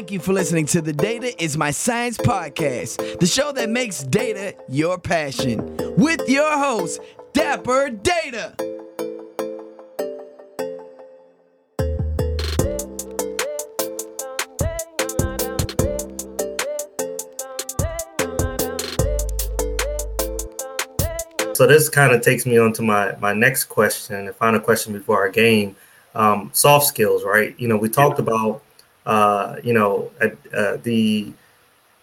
Thank you for listening to the Data is My Science podcast, the show that makes data your passion. With your host, Dapper Data. So this kind of takes me on to my my next question, the final question before our game. Um, soft skills, right? You know, we talked about, uh, you know, uh, the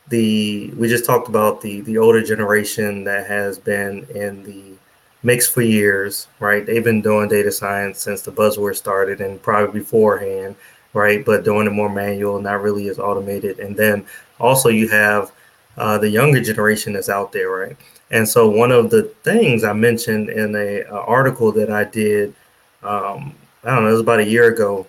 the we just talked about the the older generation that has been in the mix for years, right? They've been doing data science since the buzzword started and probably beforehand, right? But doing it more manual, not really as automated. And then also you have uh, the younger generation that's out there, right? And so one of the things I mentioned in a, a article that I did, um, I don't know, it was about a year ago,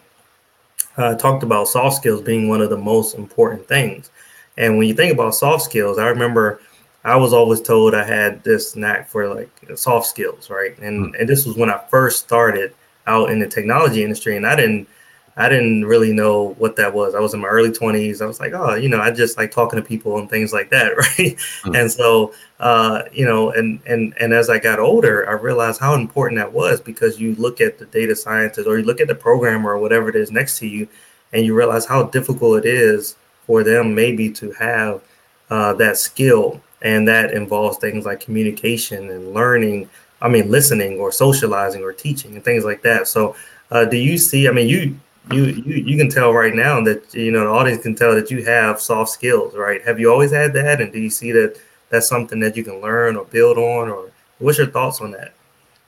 uh, talked about soft skills being one of the most important things. And when you think about soft skills, I remember I was always told I had this knack for like soft skills, right? And mm. and this was when I first started out in the technology industry, and I didn't I didn't really know what that was. I was in my early 20s. I was like, oh, you know, I just like talking to people and things like that, right? Mm-hmm. And so, uh, you know, and and and as I got older, I realized how important that was because you look at the data scientist or you look at the programmer or whatever it is next to you, and you realize how difficult it is for them maybe to have uh, that skill, and that involves things like communication and learning. I mean, listening or socializing or teaching and things like that. So, uh, do you see? I mean, you you, you you can tell right now that you know the audience can tell that you have soft skills, right? Have you always had that, and do you see that that's something that you can learn or build on, or what's your thoughts on that?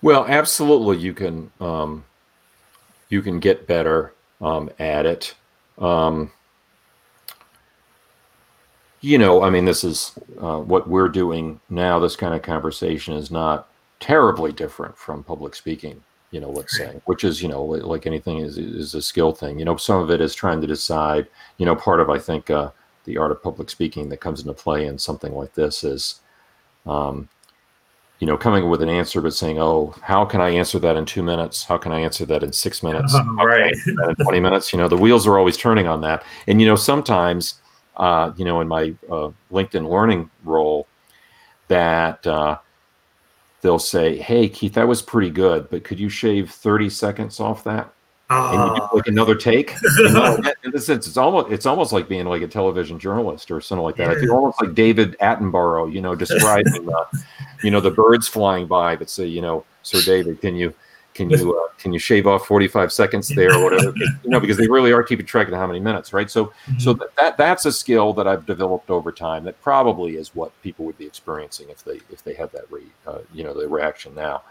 Well, absolutely, you can um, you can get better um, at it. Um, you know, I mean, this is uh, what we're doing now. This kind of conversation is not terribly different from public speaking you know let's say which is you know like anything is is a skill thing you know some of it is trying to decide you know part of i think uh, the art of public speaking that comes into play in something like this is um, you know coming with an answer but saying oh how can i answer that in two minutes? How can i answer that in six minutes? Right. In 20 minutes? You know the wheels are always turning on that. And you know sometimes uh, you know in my uh, linkedin learning role that uh, they'll say, "Hey, Keith, that was pretty good, but could you shave 30 seconds off that?" And you do like another take. in the sense, it's almost it's almost like being like a television journalist or something like that. I feel almost like David Attenborough, you know, describing, uh, you know, the birds flying by that say, you know, Sir David, can you can you uh, can you shave off 45 seconds there or whatever? You know because they really are keeping track of how many minutes right? So mm-hmm. so that, that that's a skill that i've developed over time that probably is what people would be experiencing if they if they had that re, uh, you know the reaction now.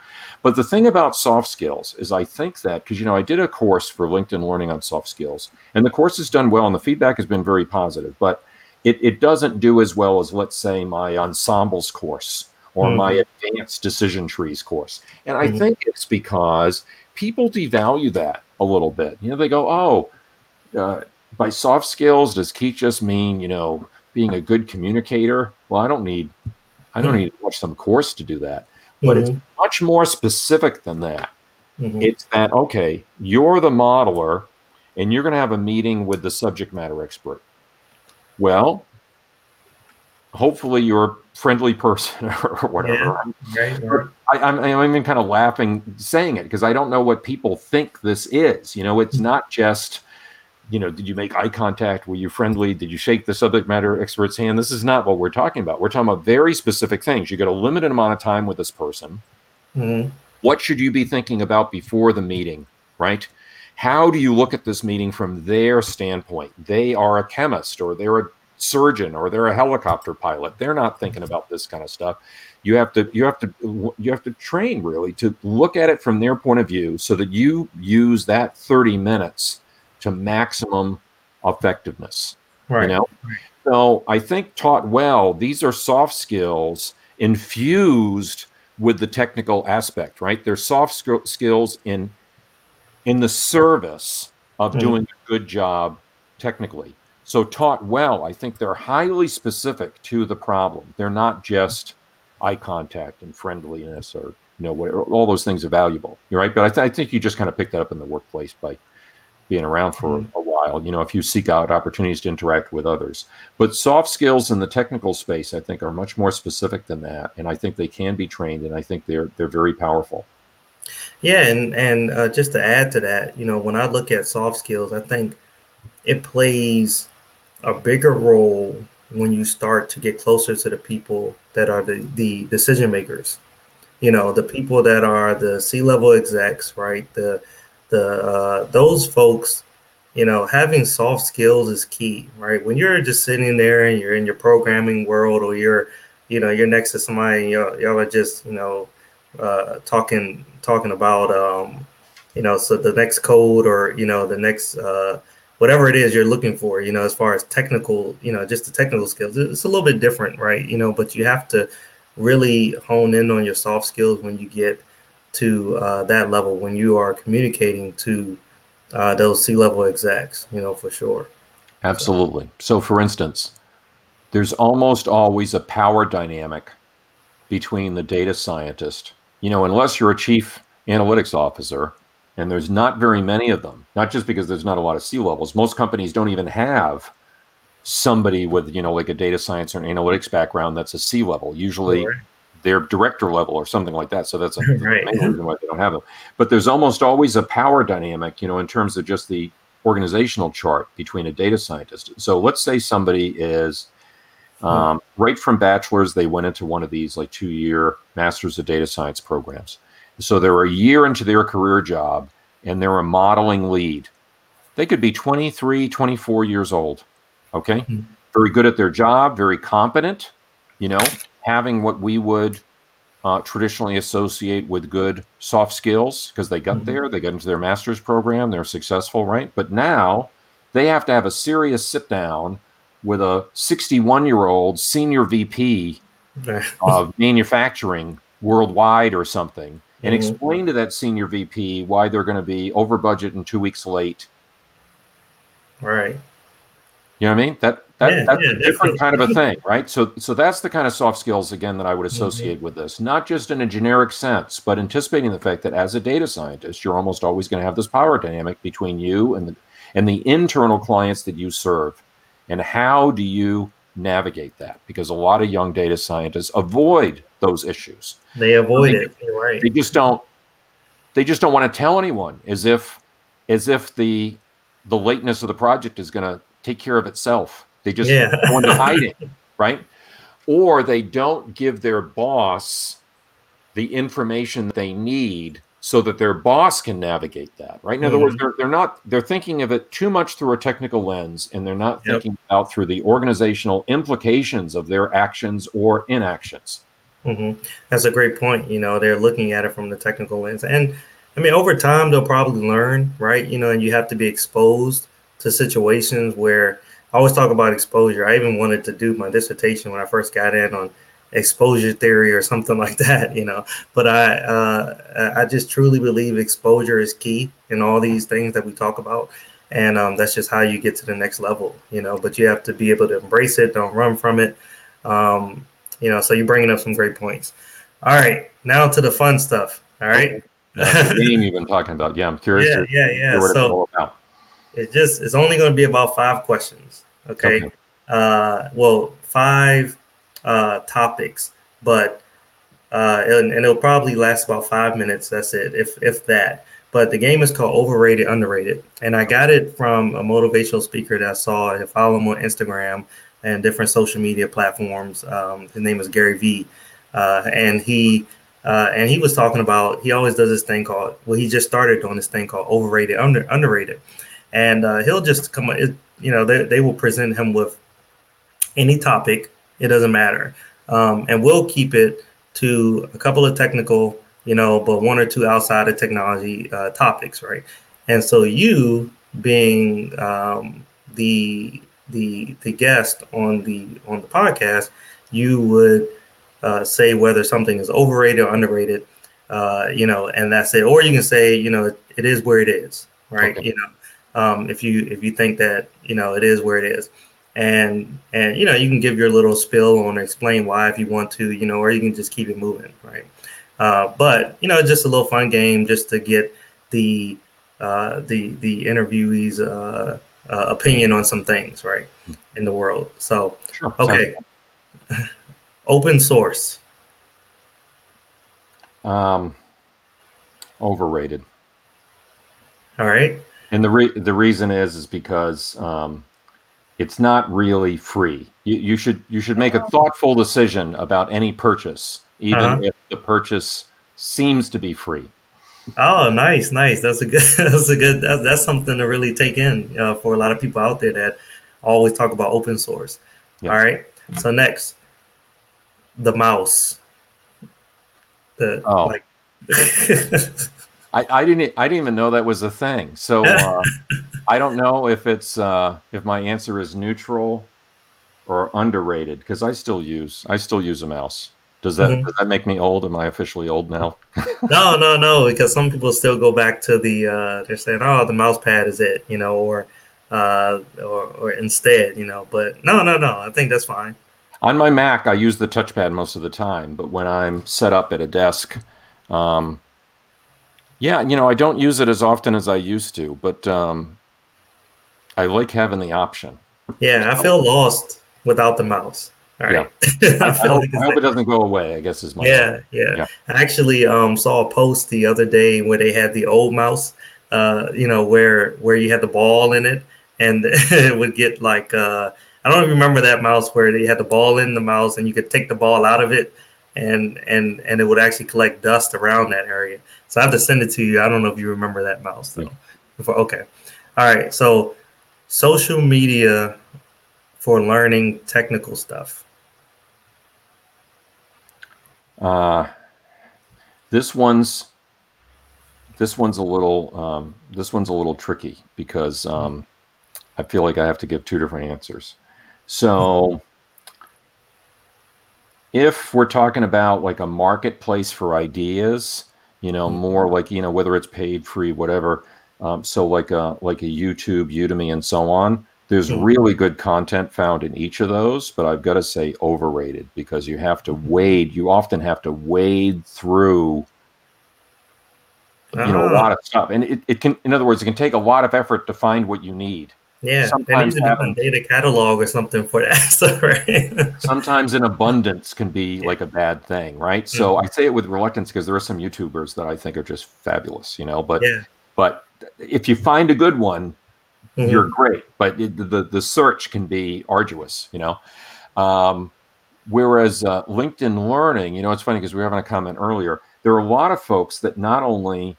But the thing about soft skills is i think that because you know i did a course for linkedin learning on soft skills and the course has done well and the feedback has been very positive but it, it doesn't do as well as let's say my ensembles course or mm-hmm. my advanced decision trees course. And I mm-hmm. think it's because people devalue that a little bit. You know, they go, oh, uh, by soft skills, does Keith just mean, you know, being a good communicator? Well, I don't need, I don't mm-hmm. need to watch some course to do that. But it's mm-hmm. much more specific than that. Mm-hmm. It's that, okay, you're the modeler and you're going to have a meeting with the subject matter expert. Well, hopefully you're friendly person or whatever. Yeah, right, I, am I'm even kind of laughing saying it because I don't know what people think this is. You know, it's mm-hmm. not just, you know, did you make eye contact? Were you friendly? Did you shake the subject matter expert's hand? This is not what we're talking about. We're talking about very specific things. You get a limited amount of time with this person. Mm-hmm. What should you be thinking about before the meeting, right? How do you look at this meeting from their standpoint? They are a chemist or they're a surgeon or they're a helicopter pilot they're not thinking about this kind of stuff. You have to you have to you have to train really to look at it from their point of view so that you use that 30 minutes to maximum effectiveness right. you know? So i think taught well these are soft skills infused with the technical aspect right? They're soft skills in in the service of mm-hmm. doing a good job technically so taught well, I think they're highly specific to the problem. They're not just eye contact and friendliness or you know whatever, all those things are valuable. You're right, but I, th- I, think you just kind of pick that up in the workplace by being around for mm-hmm. a while you know, if you seek out opportunities to interact with others. But soft skills in the technical space, I think, are much more specific than that, and I think they can be trained, and I think they're they're very powerful. Yeah, and and uh, just to add to that, you know, when I look at soft skills, I think it plays a bigger role when you start to get closer to the people that are the the decision makers. You know, the people that are the C level execs, right? The the uh, those folks, you know, having soft skills is key, right? When you're just sitting there and you're in your programming world, or you're, you know, you're next to somebody, and y'all, y'all are just, you know, uh, talking talking about, um, you know, so the next code or you know the next uh, whatever it is you're looking for, you know, as far as technical, you know, just the technical skills, it's a little bit different, right? You know, but you have to really hone in on your soft skills when you get to uh, that level when you are communicating to uh, those C level execs, you know, for sure. Absolutely. So, for instance, there's almost always a power dynamic between the data scientist, you know, unless you're a chief analytics officer, and there's not very many of them, not just because there's not a lot of C levels. Most companies don't even have somebody with, you know, like a data science or an analytics background that's a C level. Usually, right their director level or something like that. So that's a, right. the main reason why they don't have them. But there's almost always a power dynamic, you know, in terms of just the organizational chart between a data scientist. So let's say somebody is um, right from bachelor's, they went into one of these like two year masters of data science programs. So they're a year into their career job and they're a modeling lead. They could be 23, 24 years old. Okay. Mm-hmm. Very good at their job, very competent, you know, having what we would uh, traditionally associate with good soft skills because they got mm-hmm. there, they got into their master's program, they're successful, right? But now they have to have a serious sit down with a 61 year old senior VP of manufacturing worldwide or something and mm-hmm. explain to that senior VP why they're going to be over budget and two weeks late. Right. You know what I mean? That that, yeah, that's yeah, a different kind of a thing, right? So, so that's the kind of soft skills again that I would mm-hmm. associate mm-hmm. with this, not just in a generic sense, but anticipating the fact that as a data scientist, you're almost always going to have this power dynamic between you and the and the internal clients that you serve, and how do you navigate that? Because a lot of young data scientists avoid those issues. They avoid they, it. You're right. They just don't. They just don't want to tell anyone, as if, as if the the lateness of the project is going to take care of itself they just yeah. to hide it, right? Or they don't give their boss the information they need so that their boss can navigate that, right? In other mm-hmm. words, they're, they're not they're thinking of it too much through a technical lens, and they're not yep. thinking about through the organizational implications of their actions or inactions. Mm-hmm. That's a great point. You know, they're looking at it from the technical lens, and I mean, over time they'll probably learn, right? You know, and you have to be exposed to situations where I always talk about exposure. I even wanted to do my dissertation when I first got in on exposure theory or something like that, you know. But I uh, I just truly believe exposure is key in all these things that we talk about, and um, that's just how you get to the next level, you know. But you have to be able to embrace it, don't run from it, um, you know. So you're bringing up some great points. All right, now to the fun stuff. All right. the game you've been talking about. Yeah, I'm curious. Yeah, to yeah, yeah. So, it just it's only going to be about five questions. Okay. okay. Uh, well, five uh, topics, but uh, and, and, it'll probably last about five minutes. That's it, if if that. But the game is called Overrated, Underrated, and I got it from a motivational speaker that I saw. I follow him on Instagram and different social media platforms. Um, his name is Gary Vee, uh, and he uh, and he was talking about he always does this thing called well he just started doing this thing called overrated under underrated and uh, he'll just come. It, you know, they they will present him with any topic. It doesn't matter, um, and we'll keep it to a couple of technical, you know, but one or two outside of technology uh, topics, right? And so you being um, the the the guest on the on the podcast, you would uh, say whether something is overrated or underrated, uh, you know, and that's it. Or you can say, you know, it, it is where it is, right? Okay. You know, um, if you if you think that you know it is where it is and and you know you can give your little spill on explain why if you want to you know or you can just keep it moving right uh, but you know just a little fun game just to get the uh, the the interviewees uh, opinion on some things, right, in the world. So, Sure. okay, open source. Um, overrated. All right. And the re- the reason is is because um, it's not really free. You, you should you should make a thoughtful decision about any purchase, even Uh-huh. if the purchase seems to be free. Oh, nice, nice. That's a good. That's a good. That's, that's something to really take in uh, for a lot of people out there that always talk about open source. Yes. All right. So next, the mouse. The Oh. like. I, I didn't I didn't even know that was a thing. So uh, I don't know if it's uh, if my answer is neutral or underrated because I still use I still use a mouse. Does that Mhm. does that make me old? Am I officially old now? no, no, no. Because some people still go back to the. Uh, they're saying, "Oh, the mouse pad is it," you know, or, uh, or, or instead, you know. But no, no, no. I think that's fine. On my Mac, I use the touchpad most of the time, but when I'm set up at a desk, um, yeah, you know, I don't use it as often as I used to, but um, I like having the option. Yeah, I feel lost without the mouse. All right. I I, feel hope, like I hope it doesn't go away. I guess is my Yeah, yeah, Yeah. I actually um, saw a post the other day where they had the old mouse, uh, you know, where where you had the ball in it, and it would get like uh, I don't even remember that mouse where they had the ball in the mouse, and you could take the ball out of it, and and and it would actually collect dust around that area. So I have to send it to you. I don't know if you remember that mouse though. Before, okay, all right. So social media for learning technical stuff. Uh, this one's this one's a little um, this one's a little tricky because um, I feel like I have to give two different answers. So if we're talking about like a marketplace for ideas, you know, more like you know whether it's paid, free, whatever. Um, so like a like a YouTube, Udemy, and so on. There's really good content found in each of those, but I've got to say overrated because you have to wade. You often have to wade through you know a Ah. lot of stuff, and it, it can. In other words, it can take a lot of effort to find what you need. Yeah, sometimes there needs to be having- a data catalog or something for that stuff, right? sometimes in abundance can be like a bad thing, right? So I say it with reluctance because there are some YouTubers that I think are just fabulous, you know. But yeah, but if you find a good one, Mhm. you're great. But it, the the search can be arduous, you know. Um, whereas uh, LinkedIn Learning, you know, it's funny because we were having a comment earlier. There are a lot of folks that not only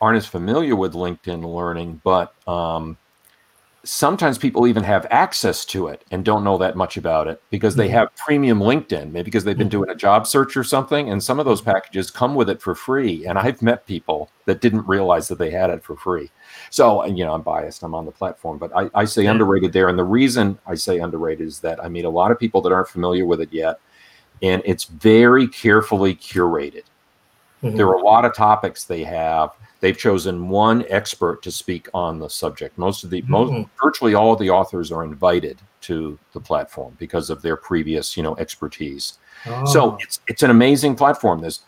aren't as familiar with LinkedIn Learning, but um, sometimes people even have access to it and don't know that much about it because they Mhm. have premium LinkedIn, maybe because they've been Mhm. doing a job search or something, and some of those packages come with it for free. And I've met people that didn't realize that they had it for free. So, and, you know, I'm biased, I'm on the platform, but I, I say underrated there. And the reason I say underrated is that I meet a lot of people that aren't familiar with it yet, and it's very carefully curated. Mhm. There are a lot of topics they have. They've chosen one expert to speak on the subject. Most of the most Mhm. virtually all of the authors are invited to the platform because of their previous, you know, expertise. So Oh, it's it's an amazing platform. There's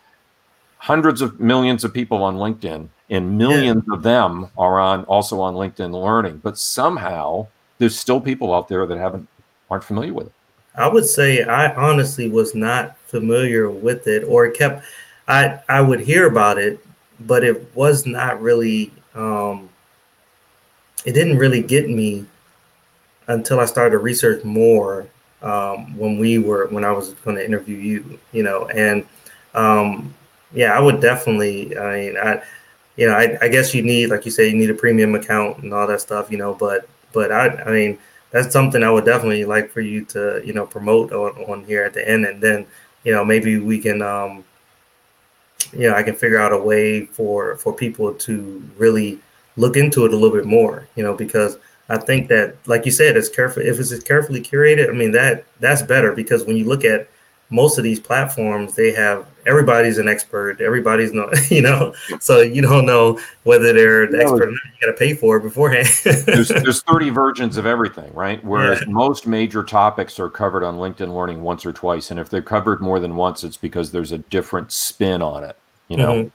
hundreds of millions of people on LinkedIn, and millions of them are on also on LinkedIn Learning. But somehow there's still people out there that haven't aren't familiar with it. I would say I honestly was not familiar with it, or kept. I I would hear about it, but it was not really. Um, it didn't really get me until I started to research more um, when we were when I was going to interview you. You know, and um, yeah, I would definitely. I mean, I you know, I, I guess you need, like you say, you need a premium account and all that stuff. You know, but but I I mean that's something I would definitely like for you to, you know, promote on, on here at the end. And then, you know, maybe we can, um, you know, I can figure out a way for, for people to really look into it a little bit more, you know, because I think that, like you said, it's careful. If it's carefully curated, I mean, that that's better because when you look at most of these platforms, they have everybody's an expert. Everybody's no, you know, so you don't know whether they're the No. expert or not. You got to pay for it beforehand. there's there's 30 versions of everything, right? Whereas most major topics are covered on LinkedIn Learning once or twice, and if they're covered more than once, it's because there's a different spin on it. You know,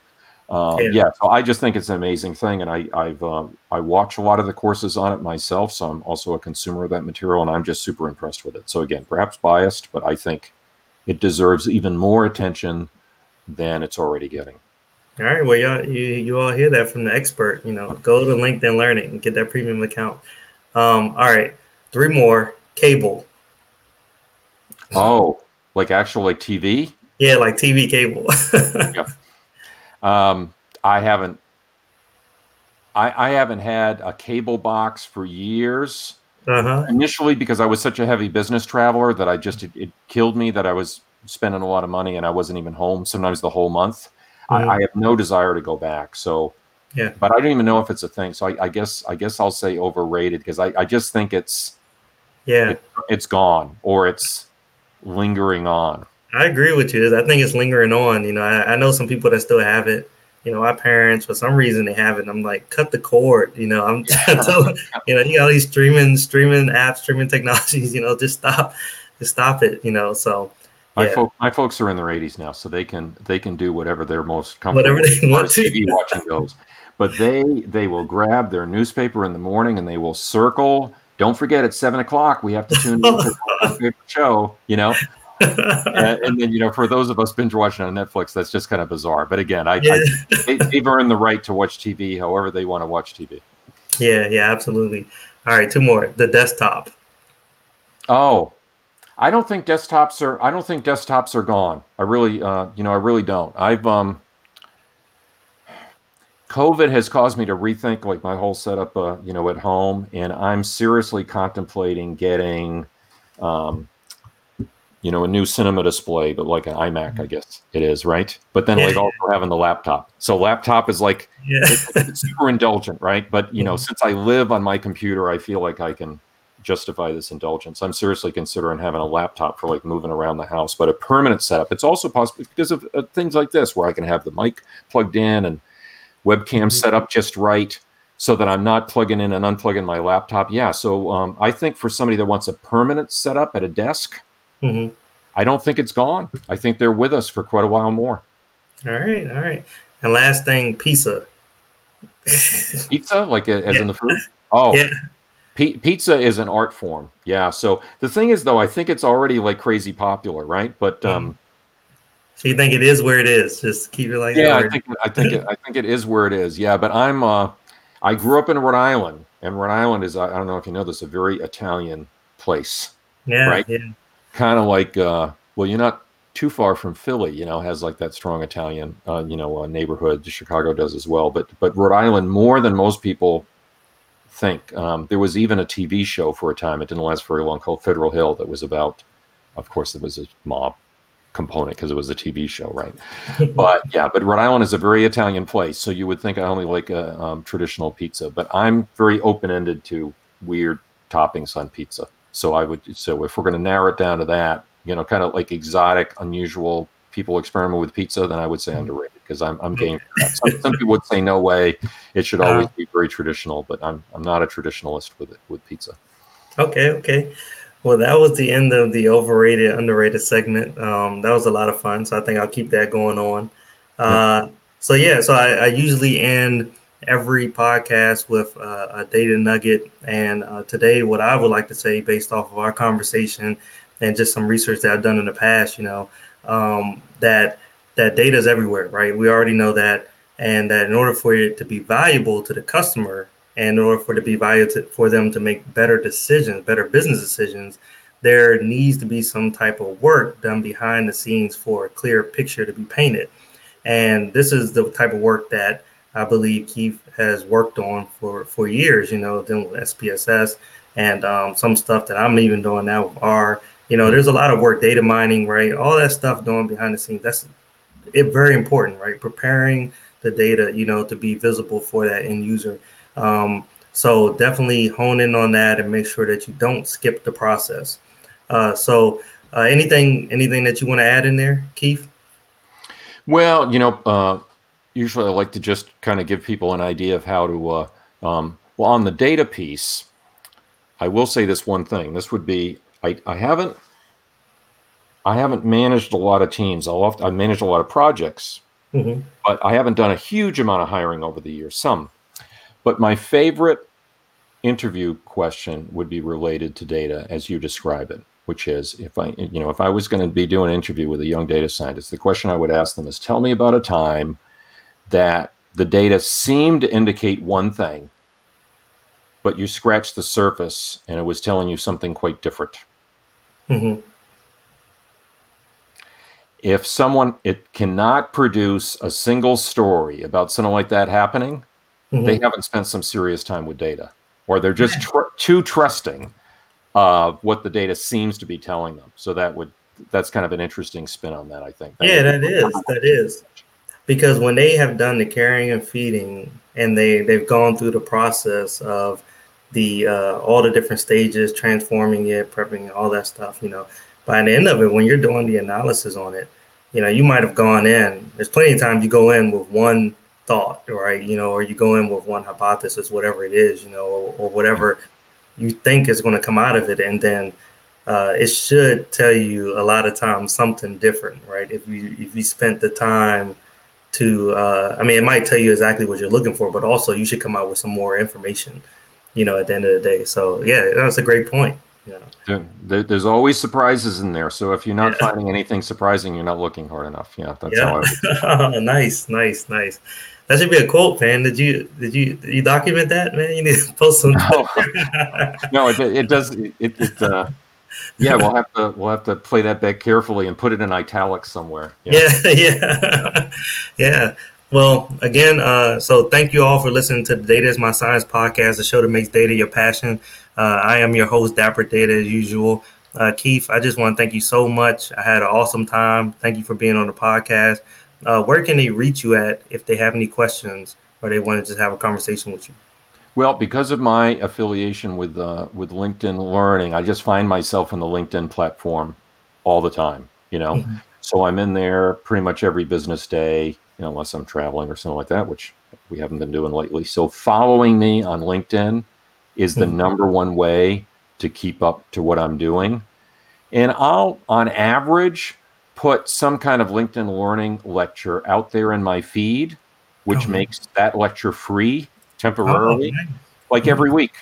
Um, yeah. yeah. so I just think it's an amazing thing, and I I've um, I watch a lot of the courses on it myself, so I'm also a consumer of that material, and I'm just super impressed with it. So again, perhaps biased, but I think it deserves even more attention than it's already getting. All right, well, y'all, you you all hear that from the expert. You know, go to LinkedIn Learning and get that premium account. Um, all right, three more cable. Oh, like actual like TV? Yeah, like TV cable. yeah. Um, I haven't. I, I haven't had a cable box for years. Uh-huh. Initially, because I was such a heavy business traveler that I just it, it, killed me that I was spending a lot of money and I wasn't even home sometimes the whole month. Mm-hmm. I, I, have no desire to go back. So yeah, but I don't even know if it's a thing. So I, I guess I guess I'll say overrated because I, I just think it's yeah it, it's gone or it's lingering on. I agree with you. I think it's lingering on. You know, I, I know some people that still have it. You know, my parents, for some reason, they have it. I'm like, cut the cord. You know, I'm telling, you know, you got all these streaming, streaming apps, streaming technologies. You know, just stop, just stop it. You know, so my, yeah. folk, my folks are in their 80s now, so they can they can do whatever they're most comfortable. Whatever they want to. TV watching goes, but they they will grab their newspaper in the morning and they will circle. Don't forget at seven o'clock we have to tune in to our favorite show. You know, and, and, then you know, for those of us binge watching on Netflix, that's just kind of bizarre. But again, I, yeah. I they, have earned the right to watch TV however they want to watch TV. Yeah, yeah, absolutely. All right, two more. The desktop. Oh, I don't think desktops are. I don't think desktops are gone. I really, uh, you know, I really don't. I've um, COVID has caused me to rethink like my whole setup, uh, you know, at home, and I'm seriously contemplating getting um, you know, a new cinema display, but like an iMac, I mm-hmm. guess it is, right? But then like also having the laptop. So laptop is like yeah. it's, it's super indulgent, right? But you know, mm-hmm. since I live on my computer, I feel like I can justify this indulgence. I'm seriously considering having a laptop for like moving around the house, but a permanent setup. It's also possible because of uh, things like this, where I can have the mic plugged in and webcam mm-hmm. set up just right so that I'm not plugging in and unplugging my laptop. Yeah. So um, I think for somebody that wants a permanent setup at a desk, Mm-hmm. I don't think it's gone. I think they're with us for quite a while more. All right, all right. And last thing, pizza. pizza, like as yeah. in the food. Oh, yeah. P- pizza is an art form. Yeah. So the thing is, though, I think it's already like crazy popular, right? But mm-hmm. um, so you think it is where it is? Just keep it like yeah. I think I think it, I think it is where it is. Yeah. But I'm uh, I grew up in Rhode Island, and Rhode Island is I don't know if you know this, a very Italian place. Yeah. Right. Yeah kind of like uh, well, you're not too far from Philly. You know, has like that strong Italian uh, you know uh, neighborhood. Chicago does as well, but but Rhode Island more than most people think. Um, there was even a TV show for a time. It didn't last very long called Federal Hill that was about. Of course, there was a mob component because it was a TV show, right? but yeah, but Rhode Island is a very Italian place, so you would think I only like a um, traditional pizza, but I'm very open ended to weird toppings on pizza. So I would so if we're going to narrow it down to that, you know, kind of like exotic, unusual people experiment with pizza, then I would say mm-hmm. underrated because I'm I'm game. Some, some, people would say no way, it should always uh, be very traditional, but I'm I'm not a traditionalist with it with pizza. Okay, okay. Well, that was the end of the overrated, underrated segment. Um, that was a lot of fun, so I think I'll keep that going on. Uh, so yeah, so I, I usually end every podcast with uh, a data nugget. And uh, today, what I would like to say, based off of our conversation and just some research that I've done in the past, you know, um, that that data is everywhere, right? We already know that, and that in order for it to be valuable to the customer, and in order for it to be valuable to, for them to make better decisions, better business decisions, there needs to be some type of work done behind the scenes for a clear picture to be painted. And this is the type of work that I believe Keith has worked on for for years. You know, then with SPSS and um, some stuff that I'm even doing now with R. You know, there's a lot of work, data mining, right? All that stuff doing behind the scenes. That's it very important, right? Preparing the data, you know, to be visible for that end user. Um, so definitely hone in on that and make sure that you don't skip the process. Uh, so uh, anything anything that you want to add in there, Keith? Well, you know, uh, usually I like to just kind of give people an idea of how to, uh, um, well, on the data piece, I will say this one thing. This would be, I, I haven't, I haven't managed a lot of teams. I'll often, I've managed a lot of projects Mm-hmm. But I haven't done a huge amount of hiring over the years, some. But my favorite interview question would be related to data as you describe it, which is if I, you know, if I was going to be doing an interview with a young data scientist, the question I would ask them is tell me about a time that the data seemed to indicate one thing, but you scratched the surface and it was telling you something quite different. Mm-hmm. If someone it cannot produce a single story about something like that happening mm-hmm. they haven't spent some serious time with data or they're just tr- too trusting of what the data seems to be telling them. So that would that's kind of an interesting spin on that i think. That yeah that is that is because when they have done the carrying and feeding and they they've gone through the process of the uh, all the different stages transforming it prepping all that stuff you know by the end of it, when you're doing the analysis on it, you know, you might have gone in. There's plenty of times you go in with one thought, right? You know, or you go in with one hypothesis, whatever it is, you know, or, or whatever you think is going to come out of it, and then uh, it should tell you a lot of times something different, right? If you if you spent the time to, uh, I mean, it might tell you exactly what you're looking for, but also you should come out with some more information, you know, at the end of the day. So yeah, that's a great point. Yeah. There, there's always surprises in there. So if you're not yeah. finding anything surprising, you're not looking hard enough. Yeah, that's yeah. how I nice, nice, nice. That should be a quote, man. Did you did you did you document that, man? You need to post some. No, no it, it does. It, it uh, yeah, we'll have to we'll have to play that back carefully and put it in italics somewhere. Yeah, yeah, yeah. yeah. Well, again, uh, so thank you all for listening to the Data is My Science podcast, the show that makes data your passion. Uh, I am your host, Dapper Data, as usual. Uh, Keith, I just want to thank you so much. I had an awesome time. Thank you for being on the podcast. Uh, where can they reach you at if they have any questions or they want to just have a conversation with you? Well, because of my affiliation with uh, with LinkedIn Learning, I just find myself on the LinkedIn platform all the time. You know, mm-hmm. so I'm in there pretty much every business day you know, unless I'm traveling or something like that, which we haven't been doing lately. So following me on LinkedIn is the hmm. number one way to keep up to what I'm doing. And I'll, on average, put some kind of LinkedIn learning lecture out there in my feed, which oh, makes that lecture free temporarily, oh, okay. like mm-hmm. every week.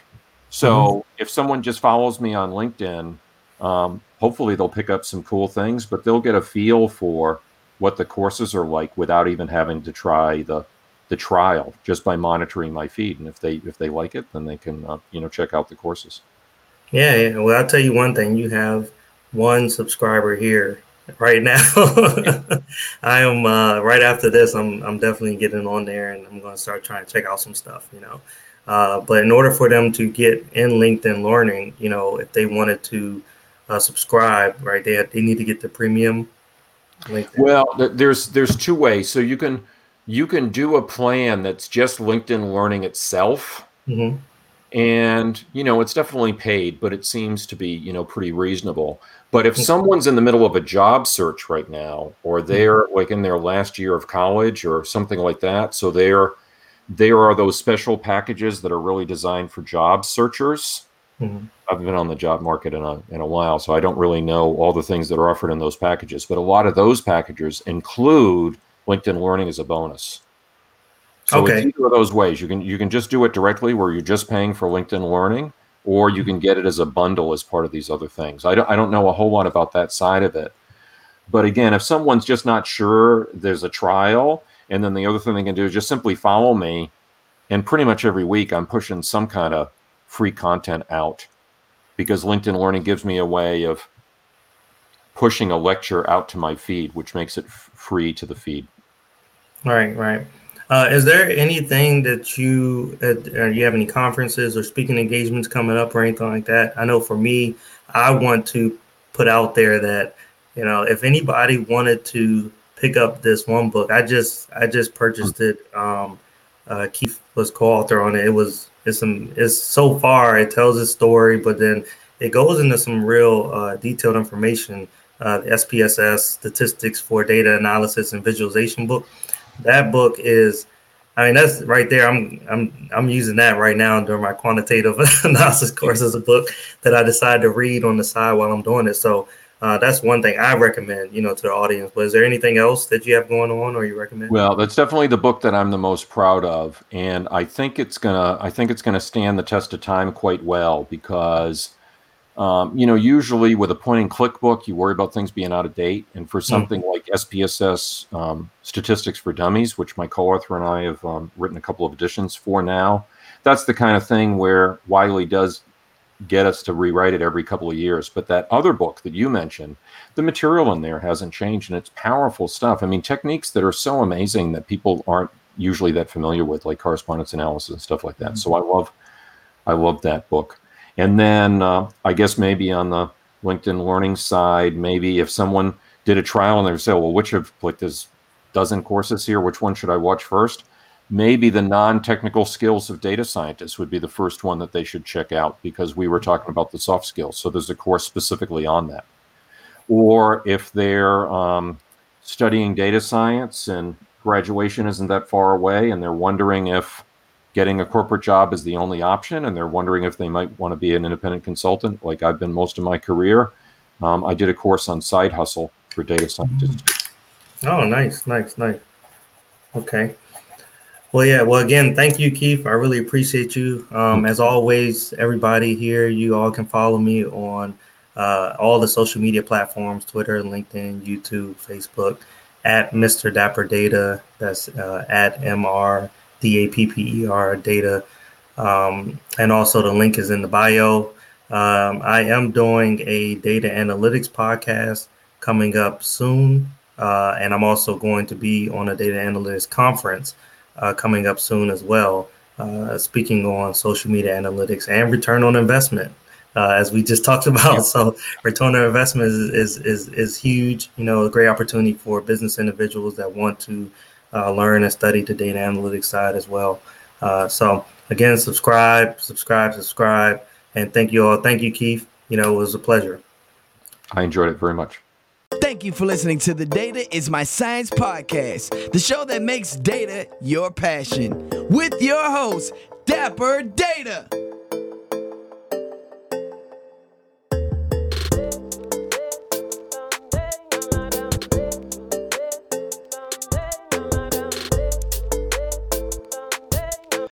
So mm-hmm. if someone just follows me on LinkedIn, um, hopefully they'll pick up some cool things, but they'll get a feel for what the courses are like without even having to try the the trial just by monitoring my feed and if they if they like it then they can uh, you know check out the courses yeah, yeah well i'll tell you one thing you have one subscriber here right now i am uh, right after this i'm i'm definitely getting on there and i'm going to start trying to check out some stuff you know uh, but in order for them to get in linkedin learning you know if they wanted to uh, subscribe right they, have, they need to get the premium LinkedIn? Well, there's there's two ways. So you can you can do a plan that's just LinkedIn Learning itself, mm-hmm. And you know it's definitely paid, but it seems to be you know pretty reasonable. But if mm-hmm. someone's in the middle of a job search right now, or mm-hmm. they're like in their last year of college or something like that, so they're there are those special packages that are really designed for job searchers Mm-hmm. I've been on the job market in a in a while, so I don't really know all the things that are offered in those packages. But a lot of those packages include LinkedIn Learning as a bonus. So okay. it's either of those ways. You can you can just do it directly, where you're just paying for LinkedIn Learning, or you mm-hmm. can get it as a bundle as part of these other things. I don't I don't know a whole lot about that side of it. But again, if someone's just not sure, there's a trial, and then the other thing they can do is just simply follow me. And pretty much every week, I'm pushing some kind of free content out because LinkedIn Learning gives me a way of pushing a lecture out to my feed, which makes it f- free to the feed. Right, right. Uh, is there anything that you uh, you have any conferences or speaking engagements coming up or anything like that? I know for me, I want to put out there that you know if anybody wanted to pick up this one book, I just I just purchased it. Um, uh, Keith was co-author on it. It was it's some it's so far it tells a story, but then it goes into some real uh, detailed information. Uh, the SPSS statistics for data analysis and visualization book. That book is, I mean, that's right there. I'm I'm I'm using that right now during my quantitative analysis course as a book that I decided to read on the side while I'm doing it. So uh, that's one thing I recommend, you know, to the audience. But is there anything else that you have going on or you recommend? Well, that's definitely the book that I'm the most proud of, and I think it's gonna I think it's gonna stand the test of time quite well because. Um, you know, usually with a point and click book, you worry about things being out of date. And for something mm-hmm. like SPSS um, Statistics for Dummies, which my co author and I have um, written a couple of editions for now, that's the kind of thing where Wiley does get us to rewrite it every couple of years. But that other book that you mentioned, the material in there hasn't changed and it's powerful stuff. I mean, techniques that are so amazing that people aren't usually that familiar with, like correspondence analysis and stuff like that. Mm-hmm. So I love, I love that book. And then uh, I guess maybe on the LinkedIn Learning side, maybe if someone did a trial and they say, well, which of like there's dozen courses here, which one should I watch first? maybe the non-technical skills of data scientists would be the first one that they should check out because we were talking about the soft skills so there's a course specifically on that or if they're um, studying data science and graduation isn't that far away and they're wondering if getting a corporate job is the only option and they're wondering if they might want to be an independent consultant like i've been most of my career um, i did a course on side hustle for data scientists oh nice nice nice okay well, yeah. Well, again, thank you, Keith. I really appreciate you. Um, as always, everybody here, you all can follow me on uh, all the social media platforms Twitter, LinkedIn, YouTube, Facebook, at Mr. Dapper Data. That's uh, at MR D A P P E R Data. Um, and also, the link is in the bio. Um, I am doing a data analytics podcast coming up soon. Uh, and I'm also going to be on a data analytics conference uh, coming up soon as well, uh, speaking on social media analytics and return on investment. Uh, as we just talked about. So return on investment is, is, is, is, huge, you know, a great opportunity for business individuals that want to uh, learn and study the data analytics side as well. Uh, so again, subscribe, subscribe, subscribe. And thank you all. Thank you, Keith. You know, it was a pleasure. I enjoyed it very much. Thank you for listening to the Data is My Science podcast, the show that makes data your passion, with your host, Dapper Data.